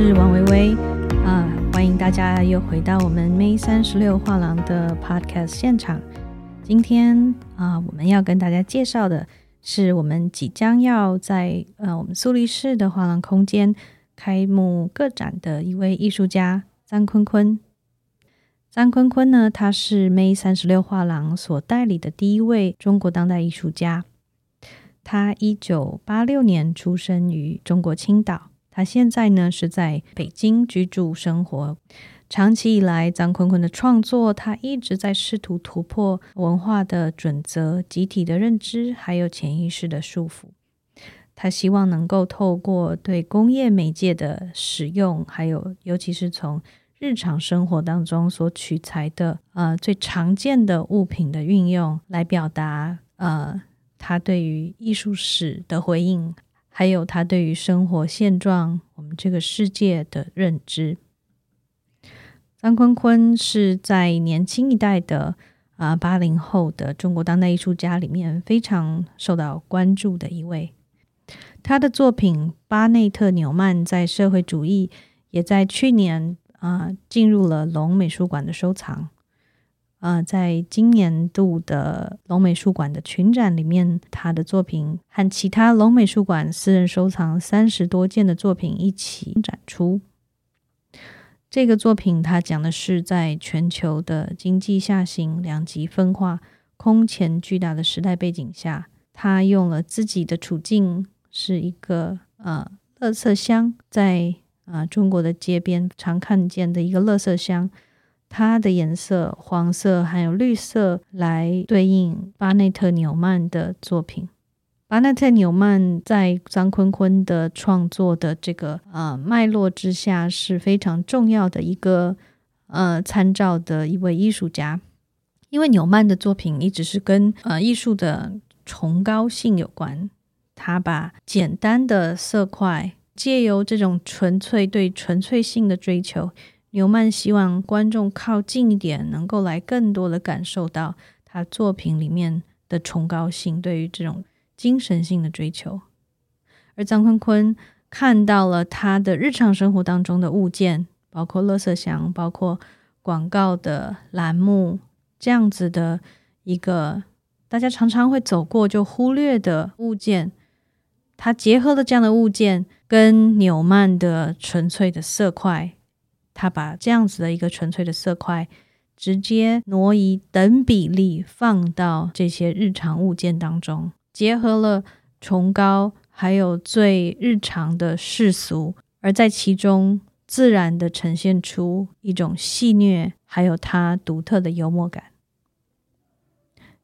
是王维维啊，欢迎大家又回到我们 May 三十六画廊的 Podcast 现场。今天啊，我们要跟大家介绍的是我们即将要在呃我们苏黎世的画廊空间开幕个展的一位艺术家张坤坤。张坤坤呢，他是 May 三十六画廊所代理的第一位中国当代艺术家。他一九八六年出生于中国青岛。他现在呢是在北京居住生活。长期以来，张坤坤的创作，他一直在试图突破文化的准则、集体的认知，还有潜意识的束缚。他希望能够透过对工业媒介的使用，还有尤其是从日常生活当中所取材的呃最常见的物品的运用，来表达呃他对于艺术史的回应。还有他对于生活现状、我们这个世界的认知。张坤坤是在年轻一代的啊八零后的中国当代艺术家里面非常受到关注的一位。他的作品《巴内特纽曼在社会主义》也在去年啊进入了龙美术馆的收藏。呃，在今年度的龙美术馆的群展里面，他的作品和其他龙美术馆私人收藏三十多件的作品一起展出。这个作品，它讲的是在全球的经济下行、两极分化、空前巨大的时代背景下，他用了自己的处境，是一个呃，垃圾箱，在啊中国的街边常看见的一个垃圾箱。它的颜色黄色还有绿色来对应巴内特纽曼的作品。巴内特纽曼在张坤坤的创作的这个呃脉络之下是非常重要的一个呃参照的一位艺术家，因为纽曼的作品一直是跟呃艺术的崇高性有关。他把简单的色块借由这种纯粹对纯粹性的追求。纽曼希望观众靠近一点，能够来更多的感受到他作品里面的崇高性，对于这种精神性的追求。而张坤坤看到了他的日常生活当中的物件，包括乐色箱，包括广告的栏目，这样子的一个大家常常会走过就忽略的物件，他结合了这样的物件跟纽曼的纯粹的色块。他把这样子的一个纯粹的色块，直接挪移等比例放到这些日常物件当中，结合了崇高还有最日常的世俗，而在其中自然的呈现出一种戏谑，还有他独特的幽默感。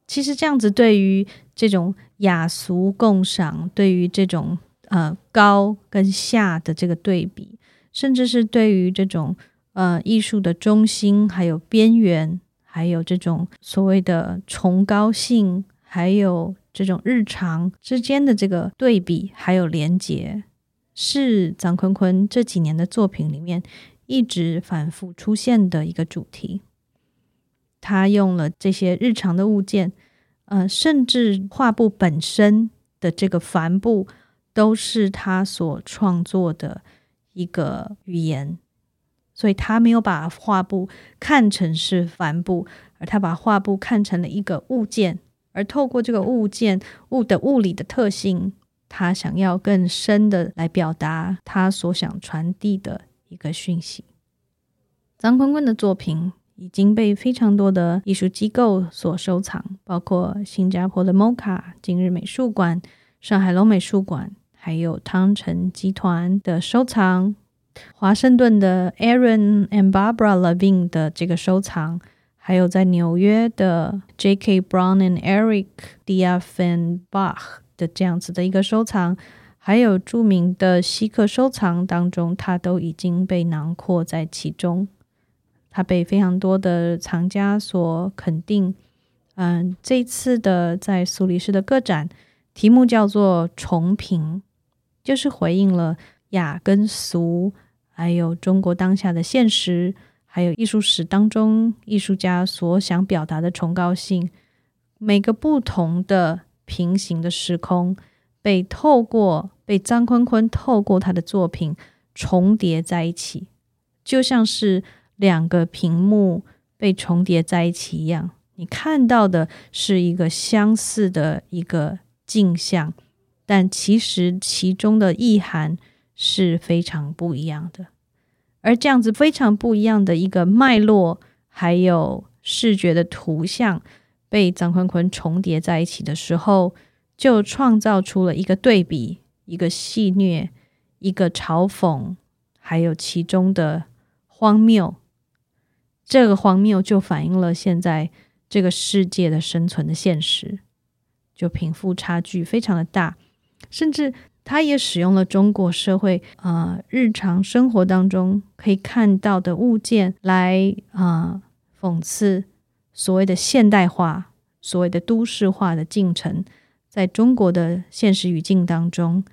其实这样子对于这种雅俗共赏，对于这种呃高跟下的这个对比。甚至是对于这种呃艺术的中心，还有边缘，还有这种所谓的崇高性，还有这种日常之间的这个对比，还有连结，是张坤坤这几年的作品里面一直反复出现的一个主题。他用了这些日常的物件，呃，甚至画布本身的这个帆布，都是他所创作的。一个语言，所以他没有把画布看成是帆布，而他把画布看成了一个物件，而透过这个物件物的物理的特性，他想要更深的来表达他所想传递的一个讯息。张坤坤的作品已经被非常多的艺术机构所收藏，包括新加坡的 MOCA 今日美术馆、上海龙美术馆。还有汤臣集团的收藏，华盛顿的 Aaron and Barbara Levine 的这个收藏，还有在纽约的 J.K. Brown and Eric Diefenbach 的这样子的一个收藏，还有著名的稀客收藏当中，它都已经被囊括在其中。它被非常多的藏家所肯定。嗯，这次的在苏黎世的个展题目叫做重评。就是回应了雅跟俗，还有中国当下的现实，还有艺术史当中艺术家所想表达的崇高性。每个不同的平行的时空，被透过被张坤坤透过他的作品重叠在一起，就像是两个屏幕被重叠在一起一样。你看到的是一个相似的一个镜像，但其实其中的意涵是非常不一样的。而这样子非常不一样的一个脉络，还有视觉的图像被张坤坤重叠在一起的时候，就创造出了一个对比，一个戏谑，一个嘲讽，还有其中的荒谬。这个荒谬就反映了现在。这个世界的生存的现实，就贫富差距非常的大，甚至他也使用了中国社会啊日常生活当中可以看到的物件来啊讽刺所谓的现代化、所谓的都市化的进程，在中国的现实语境当中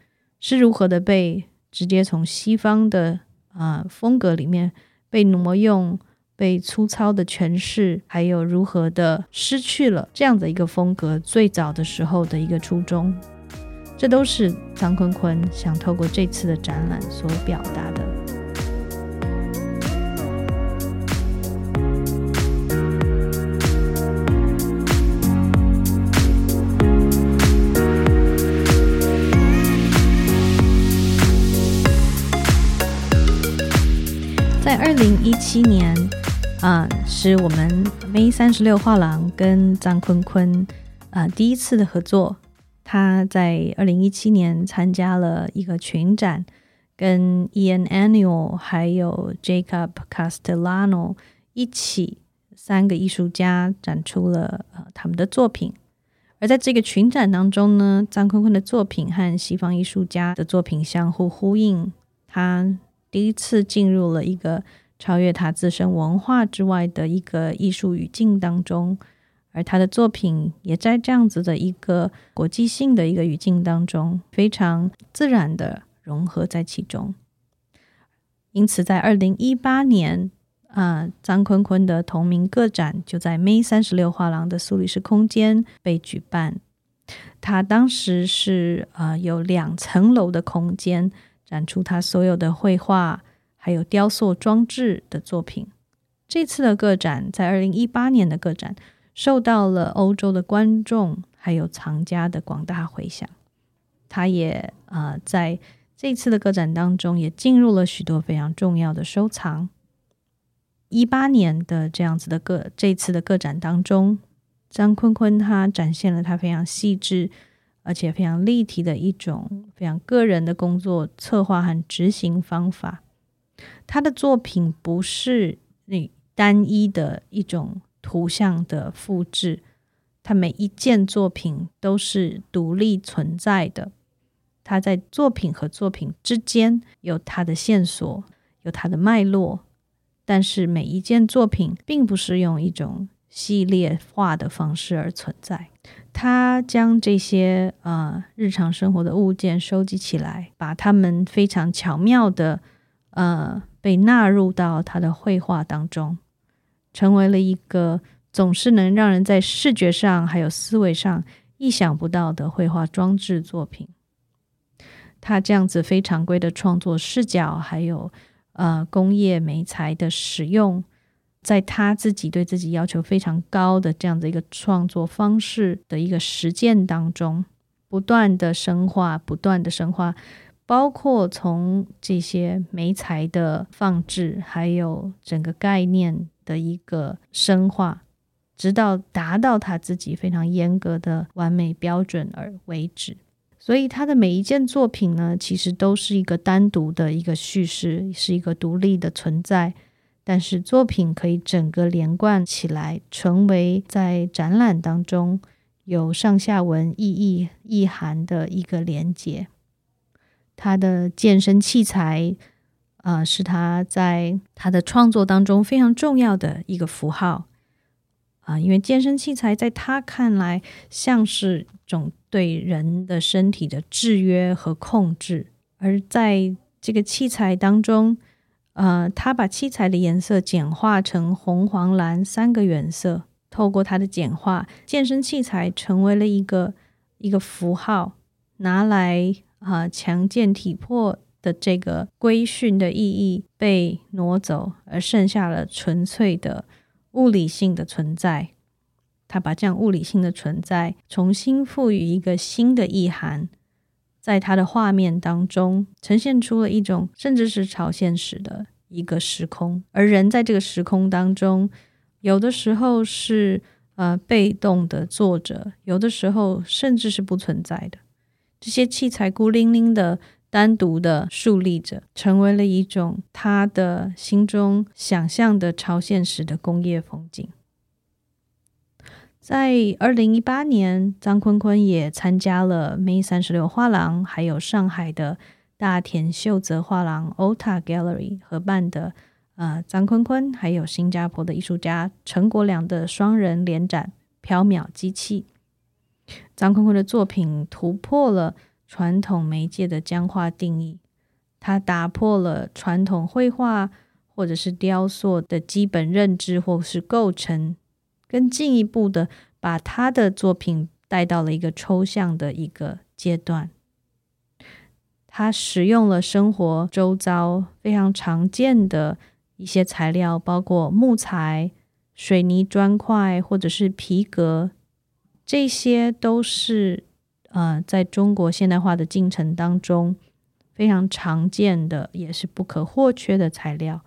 是如何的被直接从西方的啊风格里面被挪用。被粗糙的诠释，还有如何的失去了这样的一个风格，最早的时候的一个初衷，这都是张坤坤想透过这次的展览所表达的。在二零一七年。啊，是我们 V 三十六画廊跟张坤坤啊第一次的合作。他在二零一七年参加了一个群展，跟 Ian Annual 还有 Jacob Castellano 一起，三个艺术家展出了呃他们的作品。而在这个群展当中呢，张坤坤的作品和西方艺术家的作品相互呼应，他第一次进入了一个。超越他自身文化之外的一个艺术语境当中，而他的作品也在这样子的一个国际性的一个语境当中，非常自然的融合在其中。因此，在二零一八年，啊，张坤坤的同名个展就在 May 三十六画廊的苏黎世空间被举办。他当时是啊，有两层楼的空间展出他所有的绘画。还有雕塑装置的作品。这次的个展在二零一八年的个展受到了欧洲的观众还有藏家的广大回响。他也啊在这次的个展当中也进入了许多非常重要的收藏。一八年的这样子的个这次的个展当中，张坤坤他展现了他非常细致而且非常立体的一种非常个人的工作策划和执行方法。他的作品不是那单一的一种图像的复制，他每一件作品都是独立存在的。他在作品和作品之间有他的线索，有他的脉络，但是每一件作品并不是用一种系列化的方式而存在。他将这些呃日常生活的物件收集起来，把它们非常巧妙的。呃，被纳入到他的绘画当中，成为了一个总是能让人在视觉上还有思维上意想不到的绘画装置作品。他这样子非常规的创作视角，还有呃工业媒材的使用，在他自己对自己要求非常高的这样的一个创作方式的一个实践当中，不断的深化，不断的深化。包括从这些媒材的放置，还有整个概念的一个深化，直到达到他自己非常严格的完美标准而为止。所以他的每一件作品呢，其实都是一个单独的一个叙事，是一个独立的存在。但是作品可以整个连贯起来，成为在展览当中有上下文意义意涵的一个连接。他的健身器材，啊，是他在他的创作当中非常重要的一个符号，啊，因为健身器材在他看来像是种对人的身体的制约和控制，而在这个器材当中，呃，他把器材的颜色简化成红、黄、蓝三个原色，透过它的简化，健身器材成为了一个一个符号，拿来。啊，强健体魄的这个规训的意义被挪走，而剩下了纯粹的物理性的存在。他把这样物理性的存在重新赋予一个新的意涵，在他的画面当中呈现出了一种甚至是超现实的一个时空，而人在这个时空当中，有的时候是呃被动的坐着，有的时候甚至是不存在的。这些器材孤零零的、单独的竖立着，成为了一种他的心中想象的超现实的工业风景。在二零一八年，张坤坤也参加了 May 三十六画廊，还有上海的大田秀泽画廊 Ota Gallery 合办的呃张坤坤，还有新加坡的艺术家陈国良的双人联展《缥缈机器》。张坤坤的作品突破了传统媒介的僵化定义，他打破了传统绘画或者是雕塑的基本认知或是构成。更进一步的把他的作品带到了一个抽象的一个阶段。他使用了生活周遭非常常见的一些材料，包括木材、水泥砖块或者是皮革，这些都是呃在中国现代化的进程当中非常常见的，也是不可或缺的材料。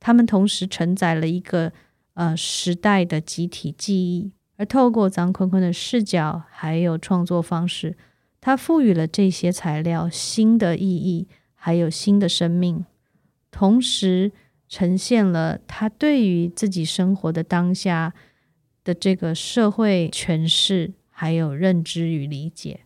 他们同时承载了一个。呃，时代的集体记忆，而透过张坤坤的视角还有创作方式，他赋予了这些材料新的意义，还有新的生命，同时呈现了他对于自己生活的当下的这个社会诠释，还有认知与理解。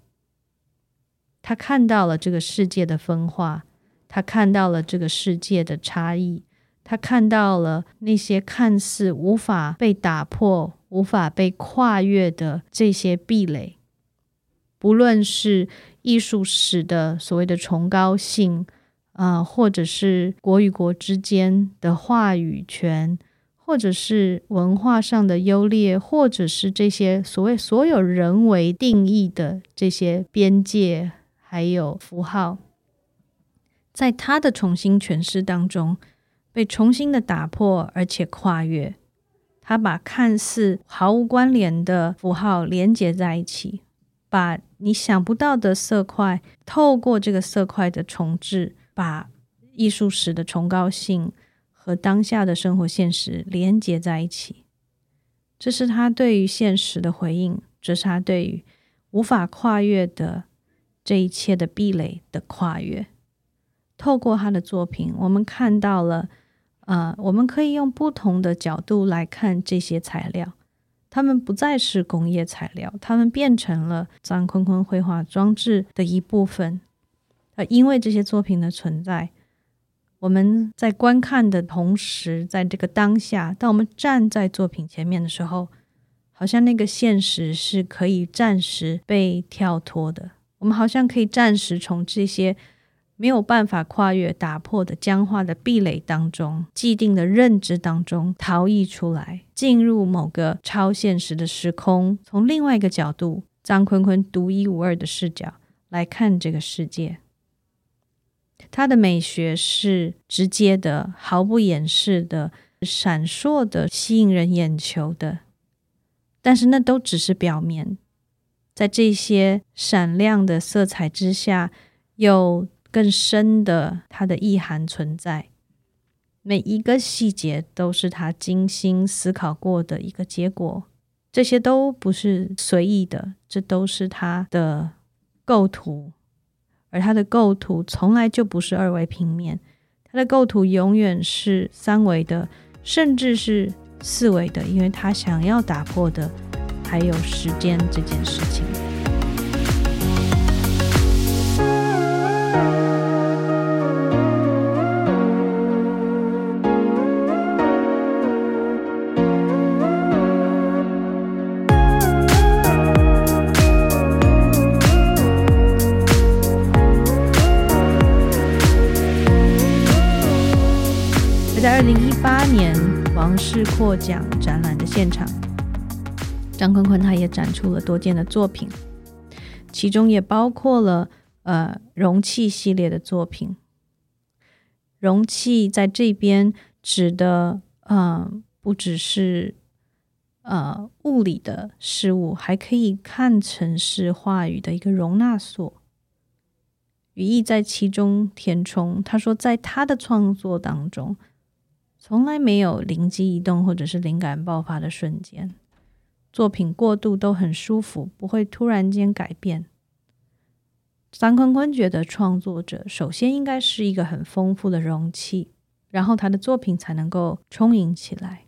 他看到了这个世界的分化，他看到了这个世界的差异。他看到了那些看似无法被打破、无法被跨越的这些壁垒，不论是艺术史的所谓的崇高性，啊，或者是国与国之间的话语权，或者是文化上的优劣，或者是这些所谓所有人为定义的这些边界还有符号，在他的重新诠释当中。被重新的打破，而且跨越，他把看似毫无关联的符号连接在一起，把你想不到的色块，透过这个色块的重置，把艺术史的崇高性和当下的生活现实连接在一起。这是他对于现实的回应，这是他对于无法跨越的这一切的壁垒的跨越。透过他的作品，我们看到了。呃，我们可以用不同的角度来看这些材料，它们不再是工业材料，它们变成了张坤坤绘画装置的一部分。呃，因为这些作品的存在，我们在观看的同时，在这个当下，当我们站在作品前面的时候，好像那个现实是可以暂时被跳脱的，我们好像可以暂时从这些。没有办法跨越、打破的僵化的壁垒当中，既定的认知当中逃逸出来，进入某个超现实的时空，从另外一个角度，张坤坤独一无二的视角来看这个世界。他的美学是直接的、毫不掩饰的、闪烁的、吸引人眼球的，但是那都只是表面，在这些闪亮的色彩之下，有。更深的，它的意涵存在，每一个细节都是他精心思考过的一个结果。这些都不是随意的，这都是他的构图，而它的构图从来就不是二维平面，它的构图永远是三维的，甚至是四维的，因为他想要打破的还有时间这件事情。年王室扩奖展览的现场，张坤坤他也展出了多件的作品，其中也包括了呃容器系列的作品。容器在这边指的，呃，不只是呃物理的事物，还可以看成是话语的一个容纳所。语义在其中填充。他说，在他的创作当中，从来没有灵机一动或者是灵感爆发的瞬间，作品过渡都很舒服，不会突然间改变。张坤坤觉得，创作者首先应该是一个很丰富的容器，然后他的作品才能够充盈起来。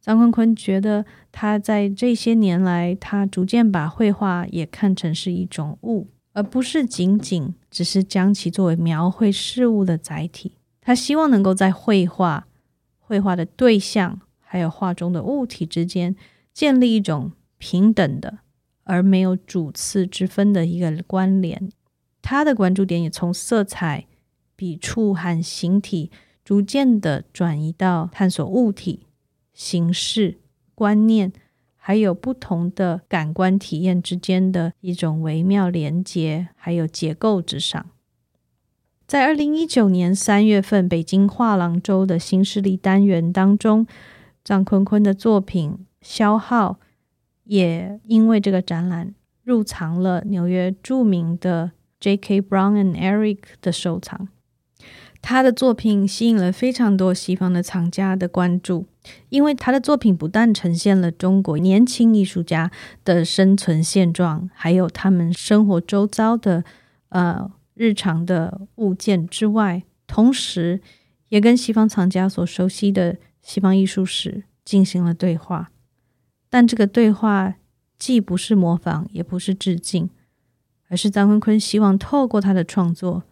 张坤坤觉得，他在这些年来，他逐渐把绘画也看成是一种物，而不是仅仅只是将其作为描绘事物的载体。他希望能够在绘画、绘画的对象还有画中的物体之间，建立一种平等的而没有主次之分的一个关联。他的关注点也从色彩、笔触和形体，逐渐的转移到探索物体、形式、观念，还有不同的感官体验之间的一种微妙连接，还有结构之上。在二零一九年三月份北京画廊周的新势力单元当中，张坤坤的作品《消耗》也因为这个展览入藏了纽约著名的。J.K. Brown and Eric 的收藏，他的作品吸引了非常多西方的藏家的关注，因为他的作品不但呈现了中国年轻艺术家的生存现状，还有他们生活周遭的呃日常的物件之外，同时也跟西方藏家所熟悉的西方艺术史进行了对话。但这个对话既不是模仿，也不是致敬。而是张坤坤希望透过他的创作，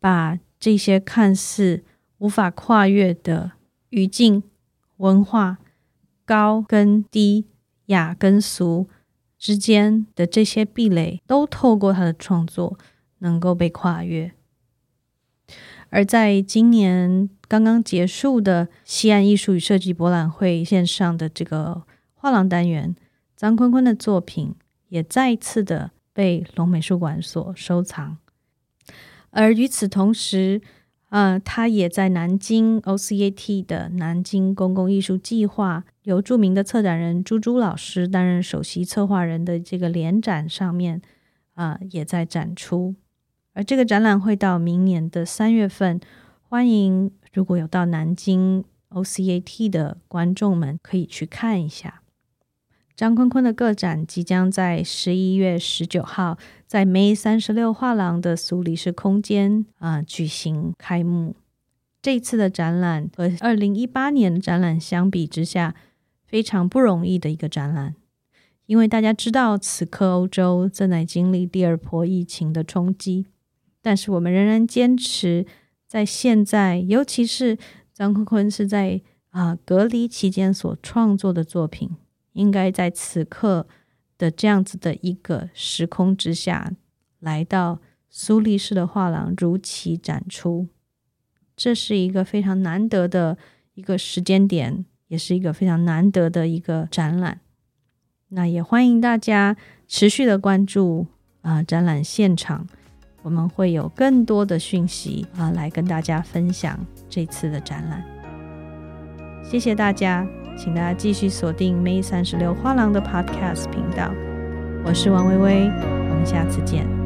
把这些看似无法跨越的语境、文化、高跟低、雅跟俗之间的这些壁垒，都透过他的创作能够被跨越。而在今年刚刚结束的西岸艺术与设计博览会线上的这个画廊单元，张坤坤的作品也再次的。被龙美术馆所收藏，而与此同时，呃，他也在南京 OCAT 的南京公共艺术计划，由著名的策展人朱朱老师担任首席策划人的这个联展上面，啊，也在展出。这个展览会到明年的三月份，欢迎如果有到南京 OCAT 的观众们可以去看一下。张坤坤的个展即将在十一月十九号在 May 三十六画廊的苏黎世空间啊举行开幕。这次的展览和二零一八年展览相比之下，非常不容易的一个展览，因为大家知道此刻欧洲正在经历第二波疫情的冲击，但是我们仍然坚持在现在，尤其是张坤坤是在啊隔离期间所创作的作品。应该在此刻的这样子的一个时空之下，来到苏黎世的画廊如期展出，这是一个非常难得的一个时间点，也是一个非常难得的一个展览。那也欢迎大家持续的关注啊展览现场，我们会有更多的讯息啊来跟大家分享这次的展览。谢谢大家。请大家继续锁定 May 三十六画廊的 Podcast 频道，我是王薇薇，我们下次见。